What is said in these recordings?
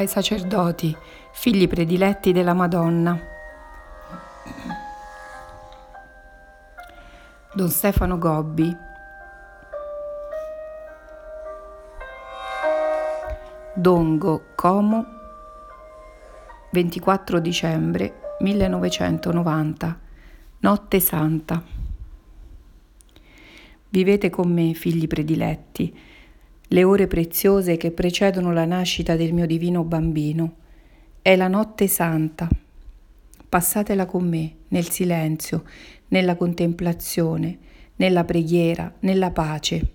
ai sacerdoti, figli prediletti della Madonna. Don Stefano Gobbi. Dongo, Como, 24 dicembre 1990. Notte Santa. Vivete con me, figli prediletti, le ore preziose che precedono la nascita del mio divino bambino. È la notte santa. Passatela con me, nel silenzio, nella contemplazione, nella preghiera, nella pace.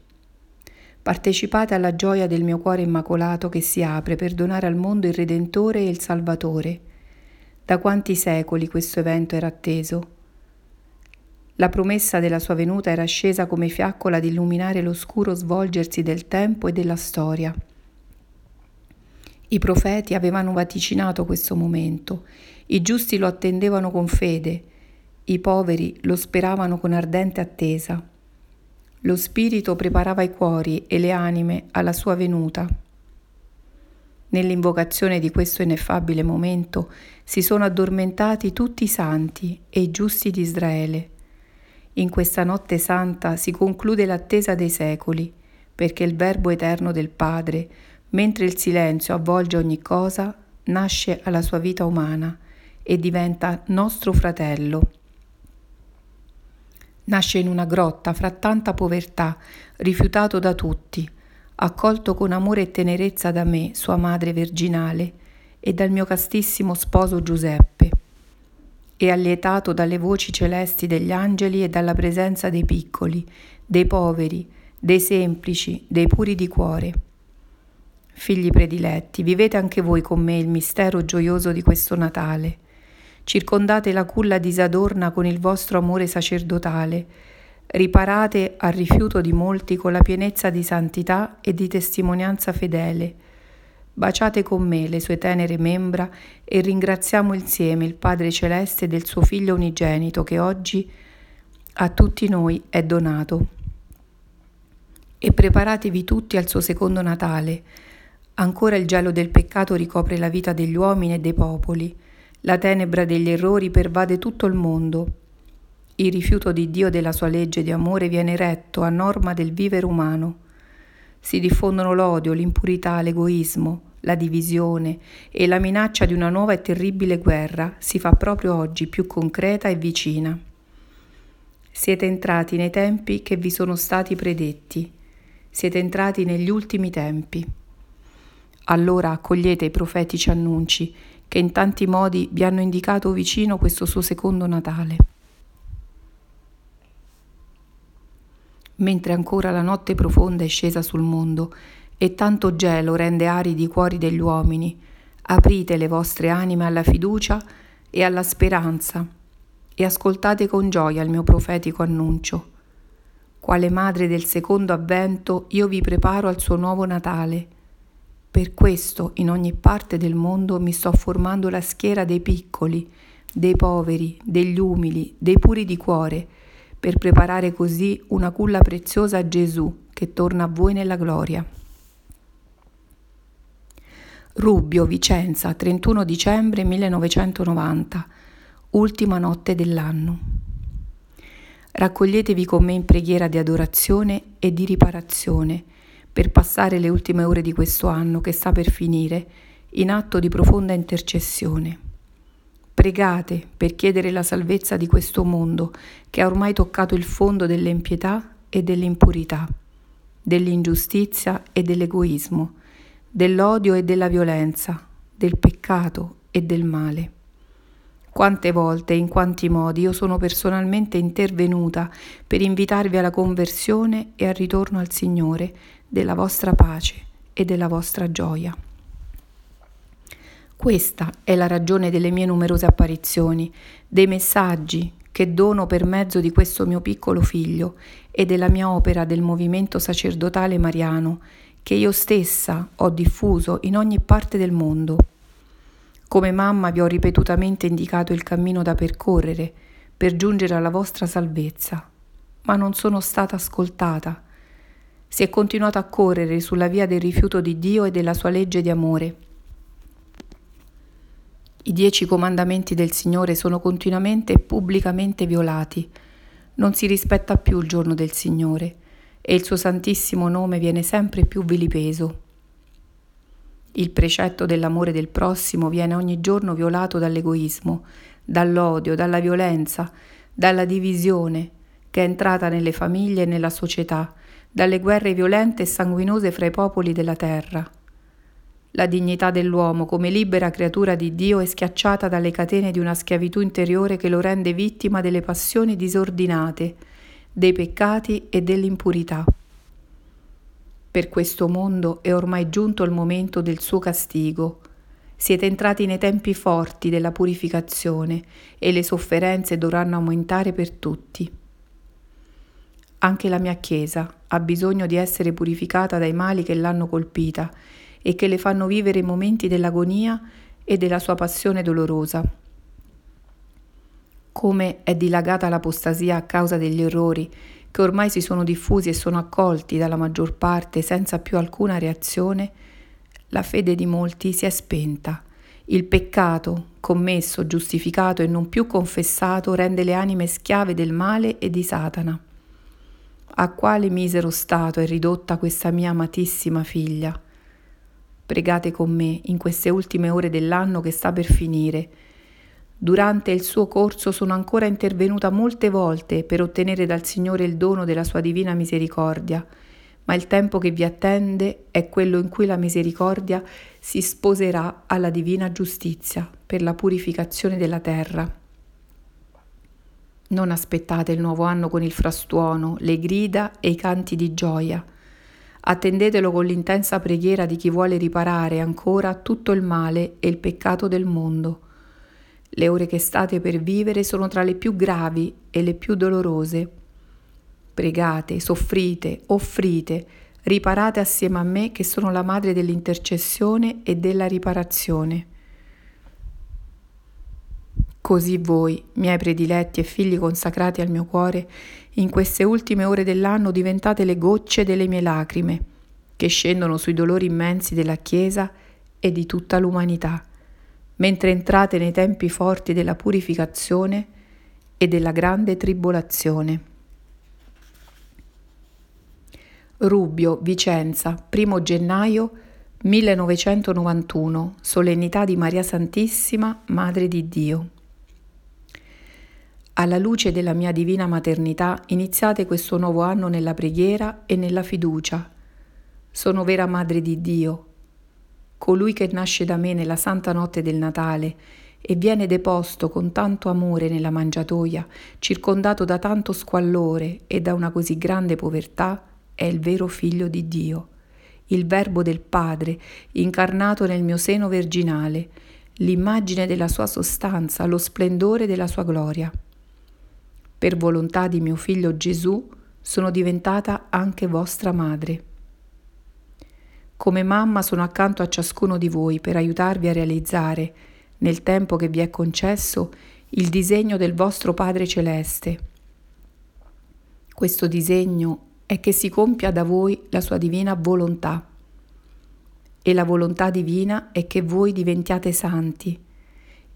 Partecipate alla gioia del mio cuore immacolato che si apre per donare al mondo il Redentore e il Salvatore. Da quanti secoli questo evento era atteso? La promessa della sua venuta era scesa come fiaccola ad illuminare l'oscuro svolgersi del tempo e della storia. I profeti avevano vaticinato questo momento, i giusti lo attendevano con fede, i poveri lo speravano con ardente attesa. Lo Spirito preparava i cuori e le anime alla sua venuta. Nell'invocazione di questo ineffabile momento si sono addormentati tutti i santi e i giusti di Israele in questa notte santa si conclude l'attesa dei secoli, perché il Verbo eterno del Padre, mentre il silenzio avvolge ogni cosa, nasce alla sua vita umana e diventa nostro fratello. Nasce in una grotta fra tanta povertà, rifiutato da tutti, accolto con amore e tenerezza da me, sua madre virginale, e dal mio castissimo sposo Giuseppe e allietato dalle voci celesti degli angeli e dalla presenza dei piccoli, dei poveri, dei semplici, dei puri di cuore. Figli prediletti, vivete anche voi con me il mistero gioioso di questo Natale. Circondate la culla disadorna con il vostro amore sacerdotale, riparate al rifiuto di molti con la pienezza di santità e di testimonianza fedele Baciate con me le sue tenere membra e ringraziamo insieme il Padre Celeste del suo Figlio unigenito che oggi a tutti noi è donato. E preparatevi tutti al suo secondo Natale. Ancora il gelo del peccato ricopre la vita degli uomini e dei popoli. La tenebra degli errori pervade tutto il mondo. Il rifiuto di Dio della sua legge di amore viene retto a norma del vivere umano. Si diffondono l'odio, l'impurità, l'egoismo, la divisione e la minaccia di una nuova e terribile guerra si fa proprio oggi più concreta e vicina. Siete entrati nei tempi che vi sono stati predetti, siete entrati negli ultimi tempi. Allora accogliete i profetici annunci che in tanti modi vi hanno indicato vicino questo suo secondo Natale. Mentre ancora la notte profonda è scesa sul mondo e tanto gelo rende aridi i cuori degli uomini, aprite le vostre anime alla fiducia e alla speranza e ascoltate con gioia il mio profetico annuncio. Quale madre del secondo avvento io vi preparo al suo nuovo Natale. Per questo in ogni parte del mondo mi sto formando la schiera dei piccoli, dei poveri, degli umili, dei puri di cuore, per preparare così una culla preziosa a Gesù che torna a voi nella gloria. Rubbio, Vicenza, 31 dicembre 1990, ultima notte dell'anno. Raccoglietevi con me in preghiera di adorazione e di riparazione per passare le ultime ore di questo anno che sta per finire in atto di profonda intercessione. Pregate per chiedere la salvezza di questo mondo che ha ormai toccato il fondo dell'impietà e dell'impurità, dell'ingiustizia e dell'egoismo, dell'odio e della violenza, del peccato e del male. Quante volte e in quanti modi io sono personalmente intervenuta per invitarvi alla conversione e al ritorno al Signore della vostra pace e della vostra gioia. Questa è la ragione delle mie numerose apparizioni, dei messaggi che dono per mezzo di questo mio piccolo figlio e della mia opera del movimento sacerdotale mariano che io stessa ho diffuso in ogni parte del mondo. Come mamma vi ho ripetutamente indicato il cammino da percorrere per giungere alla vostra salvezza, ma non sono stata ascoltata. Si è continuato a correre sulla via del rifiuto di Dio e della sua legge di amore I dieci comandamenti del Signore sono continuamente e pubblicamente violati. Non si rispetta più il giorno del Signore e il suo santissimo nome viene sempre più vilipeso. Il precetto dell'amore del prossimo viene ogni giorno violato dall'egoismo, dall'odio, dalla violenza, dalla divisione che è entrata nelle famiglie e nella società, dalle guerre violente e sanguinose fra i popoli della terra. La dignità dell'uomo come libera creatura di Dio è schiacciata dalle catene di una schiavitù interiore che lo rende vittima delle passioni disordinate, dei peccati e dell'impurità. Per questo mondo è ormai giunto il momento del suo castigo. Siete entrati nei tempi forti della purificazione e le sofferenze dovranno aumentare per tutti. Anche la mia Chiesa ha bisogno di essere purificata dai mali che l'hanno colpita e che le fanno vivere i momenti dell'agonia e della sua passione dolorosa. Come è dilagata l'apostasia a causa degli errori che ormai si sono diffusi e sono accolti dalla maggior parte senza più alcuna reazione, la fede di molti si è spenta. Il peccato, commesso, giustificato e non più confessato, rende le anime schiave del male e di Satana. A quale misero stato è ridotta questa mia amatissima figlia? Pregate con me in queste ultime ore dell'anno che sta per finire. Durante il suo corso sono ancora intervenuta molte volte per ottenere dal Signore il dono della sua divina misericordia, ma il tempo che vi attende è quello in cui la misericordia si sposerà alla divina giustizia per la purificazione della terra. Non aspettate il nuovo anno con il frastuono, le grida e i canti di gioia Attendetelo con l'intensa preghiera di chi vuole riparare ancora tutto il male e il peccato del mondo. Le ore che state per vivere sono tra le più gravi e le più dolorose. Pregate, soffrite, offrite, riparate assieme a me che sono la madre dell'intercessione e della riparazione. Così voi, miei prediletti e figli consacrati al mio cuore, in queste ultime ore dell'anno diventate le gocce delle mie lacrime, che scendono sui dolori immensi della Chiesa e di tutta l'umanità, mentre entrate nei tempi forti della purificazione e della grande tribolazione. Rubbio, Vicenza, 1 gennaio 1991, solennità di Maria Santissima, Madre di Dio. Alla luce della mia divina maternità iniziate questo nuovo anno nella preghiera e nella fiducia. Sono vera Madre di Dio, colui che nasce da me nella santa notte del Natale e viene deposto con tanto amore nella mangiatoia, circondato da tanto squallore e da una così grande povertà, è il vero figlio di Dio, il Verbo del Padre, incarnato nel mio seno virginale, l'immagine della sua sostanza, lo splendore della sua gloria. Per volontà di mio figlio Gesù sono diventata anche vostra madre. Come mamma sono accanto a ciascuno di voi per aiutarvi a realizzare, nel tempo che vi è concesso, il disegno del vostro Padre Celeste. Questo disegno è che si compia da voi la sua divina volontà. E la volontà divina è che voi diventiate santi,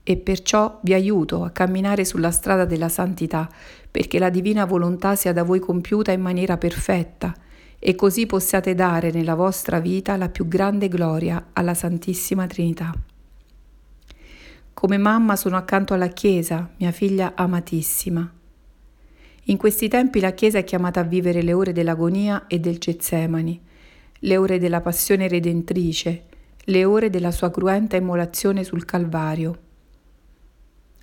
e perciò vi aiuto a camminare sulla strada della santità, perché la divina volontà sia da voi compiuta in maniera perfetta e così possiate dare nella vostra vita la più grande gloria alla Santissima Trinità. Come mamma sono accanto alla Chiesa, mia figlia amatissima. In questi tempi la Chiesa è chiamata a vivere le ore dell'agonia e del Getsemani, le ore della passione redentrice, le ore della sua cruenta immolazione sul Calvario.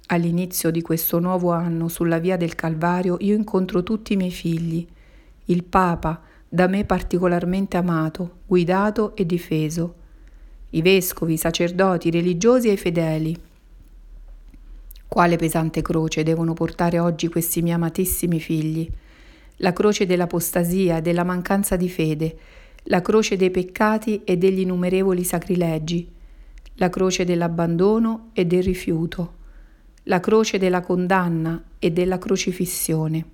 All'inizio di questo nuovo anno sulla via del Calvario io incontro tutti i miei figli, il Papa, da me particolarmente amato, guidato e difeso, i vescovi, i sacerdoti, i religiosi e i fedeli. Quale pesante croce devono portare oggi questi miei amatissimi figli? La croce dell'apostasia e della mancanza di fede, la croce dei peccati e degli innumerevoli sacrilegi, la croce dell'abbandono e del rifiuto la croce della condanna e della crocifissione.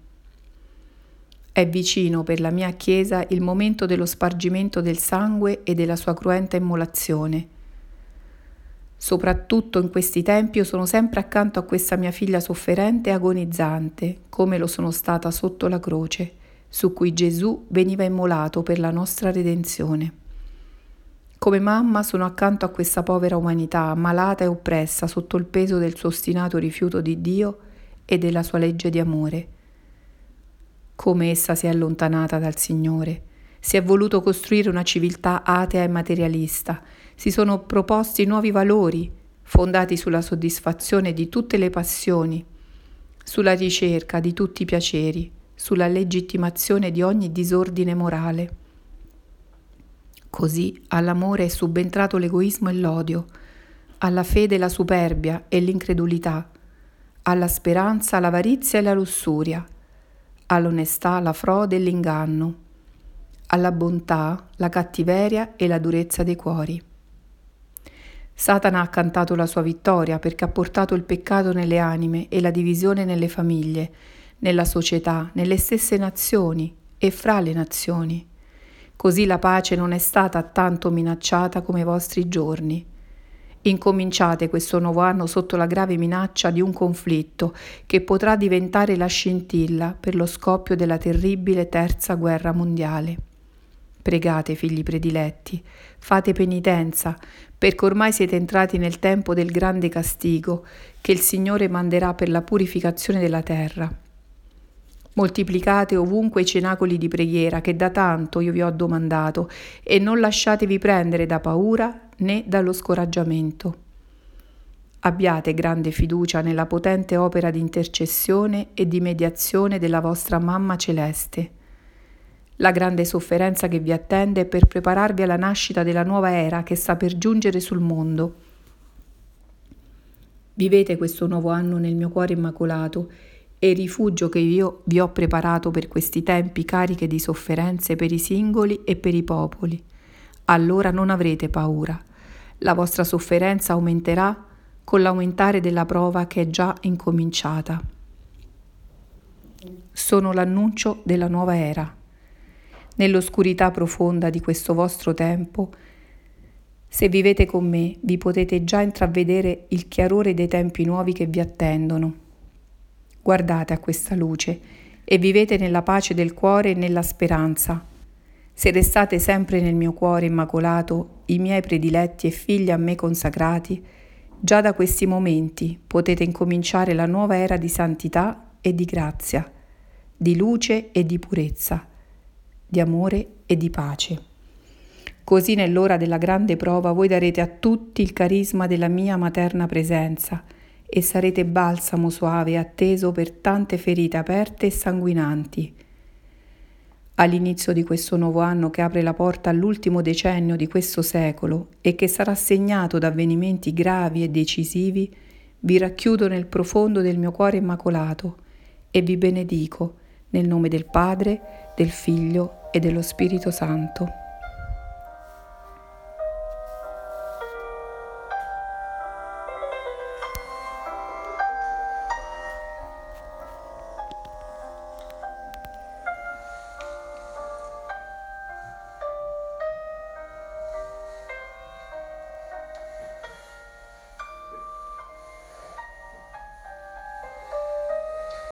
È vicino per la mia Chiesa il momento dello spargimento del sangue e della sua cruenta immolazione. Soprattutto in questi tempi io sono sempre accanto a questa mia figlia sofferente e agonizzante, come lo sono stata sotto la croce, su cui Gesù veniva immolato per la nostra redenzione. Come mamma sono accanto a questa povera umanità, malata e oppressa sotto il peso del suo ostinato rifiuto di Dio e della sua legge di amore. Come essa si è allontanata dal Signore, si è voluto costruire una civiltà atea e materialista, si sono proposti nuovi valori, fondati sulla soddisfazione di tutte le passioni, sulla ricerca di tutti i piaceri, sulla legittimazione di ogni disordine morale. Così all'amore è subentrato l'egoismo e l'odio, alla fede la superbia e l'incredulità, alla speranza l'avarizia e la lussuria, all'onestà la frode e l'inganno, alla bontà la cattiveria e la durezza dei cuori. Satana ha cantato la sua vittoria perché ha portato il peccato nelle anime e la divisione nelle famiglie, nella società, nelle stesse nazioni e fra le nazioni. Così la pace non è stata tanto minacciata come i vostri giorni. Incominciate questo nuovo anno sotto la grave minaccia di un conflitto che potrà diventare la scintilla per lo scoppio della terribile terza guerra mondiale. Pregate, figli prediletti, fate penitenza, perché ormai siete entrati nel tempo del grande castigo che il Signore manderà per la purificazione della terra. Moltiplicate ovunque i cenacoli di preghiera che da tanto io vi ho domandato e non lasciatevi prendere da paura né dallo scoraggiamento. Abbiate grande fiducia nella potente opera di intercessione e di mediazione della vostra Mamma Celeste. La grande sofferenza che vi attende è per prepararvi alla nascita della nuova era che sta per giungere sul mondo. Vivete questo nuovo anno nel mio cuore immacolato e rifugio che io vi ho preparato per questi tempi cariche di sofferenze per i singoli e per i popoli. Allora non avrete paura. La vostra sofferenza aumenterà con l'aumentare della prova che è già incominciata. Sono l'annuncio della nuova era. Nell'oscurità profonda di questo vostro tempo, se vivete con me, vi potete già intravedere il chiarore dei tempi nuovi che vi attendono Guardate a questa luce e vivete nella pace del cuore e nella speranza. Se restate sempre nel mio cuore immacolato, i miei prediletti e figli a me consacrati, già da questi momenti potete incominciare la nuova era di santità e di grazia, di luce e di purezza, di amore e di pace. Così nell'ora della grande prova voi darete a tutti il carisma della mia materna presenza, e sarete balsamo suave atteso per tante ferite aperte e sanguinanti. All'inizio di questo nuovo anno che apre la porta all'ultimo decennio di questo secolo e che sarà segnato da avvenimenti gravi e decisivi, vi racchiudo nel profondo del mio cuore immacolato e vi benedico nel nome del Padre, del Figlio e dello Spirito Santo.